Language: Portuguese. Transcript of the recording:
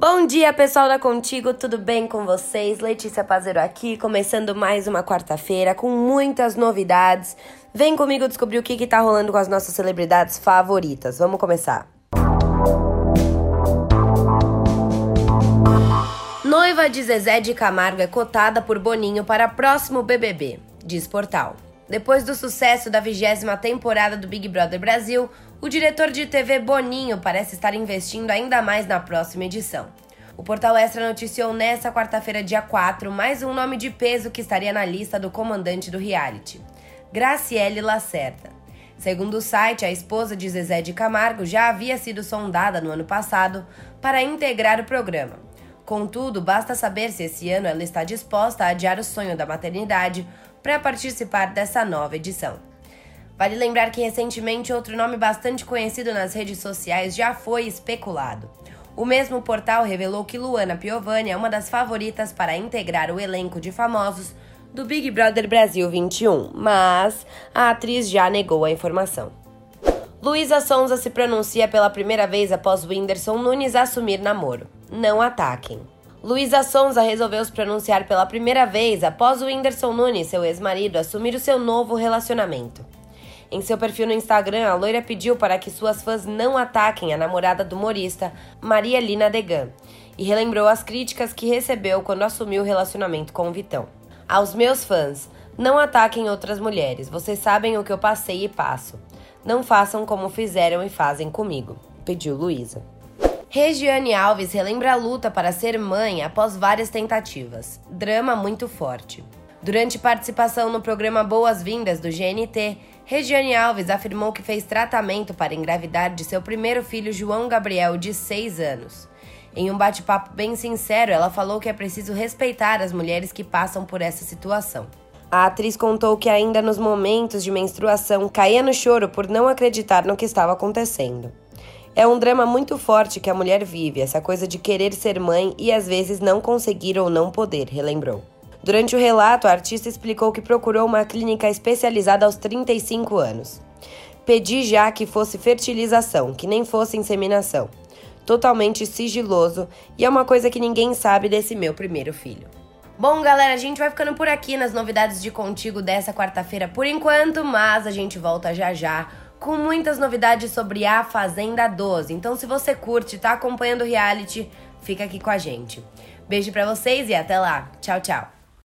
Bom dia, pessoal da Contigo, tudo bem com vocês? Letícia Pazero aqui, começando mais uma quarta-feira com muitas novidades. Vem comigo descobrir o que, que tá rolando com as nossas celebridades favoritas. Vamos começar. Noiva de Zezé de Camargo é cotada por Boninho para próximo BBB, diz portal. Depois do sucesso da vigésima temporada do Big Brother Brasil, o diretor de TV Boninho parece estar investindo ainda mais na próxima edição. O Portal Extra noticiou nesta quarta-feira, dia 4, mais um nome de peso que estaria na lista do comandante do reality: Graciele Lacerda. Segundo o site, a esposa de Zezé de Camargo já havia sido sondada no ano passado para integrar o programa. Contudo, basta saber se esse ano ela está disposta a adiar o sonho da maternidade para participar dessa nova edição. Vale lembrar que recentemente outro nome bastante conhecido nas redes sociais já foi especulado. O mesmo portal revelou que Luana Piovani é uma das favoritas para integrar o elenco de famosos do Big Brother Brasil 21, mas a atriz já negou a informação. Luísa Sonza se pronuncia pela primeira vez após Whindersson Nunes assumir namoro. Não ataquem. Luísa Sonza resolveu se pronunciar pela primeira vez após o Whindersson Nunes, seu ex-marido, assumir o seu novo relacionamento. Em seu perfil no Instagram, a loira pediu para que suas fãs não ataquem a namorada do humorista, Maria Lina Degan, e relembrou as críticas que recebeu quando assumiu o relacionamento com o Vitão. Aos meus fãs, não ataquem outras mulheres, vocês sabem o que eu passei e passo. Não façam como fizeram e fazem comigo, pediu Luísa. Regiane Alves relembra a luta para ser mãe após várias tentativas. Drama muito forte. Durante participação no programa Boas-Vindas do GNT, Regiane Alves afirmou que fez tratamento para engravidar de seu primeiro filho João Gabriel, de 6 anos. Em um bate-papo bem sincero, ela falou que é preciso respeitar as mulheres que passam por essa situação. A atriz contou que ainda nos momentos de menstruação caía no choro por não acreditar no que estava acontecendo. É um drama muito forte que a mulher vive, essa coisa de querer ser mãe e às vezes não conseguir ou não poder, relembrou. Durante o relato, a artista explicou que procurou uma clínica especializada aos 35 anos. Pedi já que fosse fertilização, que nem fosse inseminação. Totalmente sigiloso e é uma coisa que ninguém sabe desse meu primeiro filho. Bom, galera, a gente vai ficando por aqui nas novidades de Contigo dessa quarta-feira por enquanto, mas a gente volta já já com muitas novidades sobre a Fazenda 12. Então, se você curte, tá acompanhando o reality, fica aqui com a gente. Beijo para vocês e até lá. Tchau, tchau.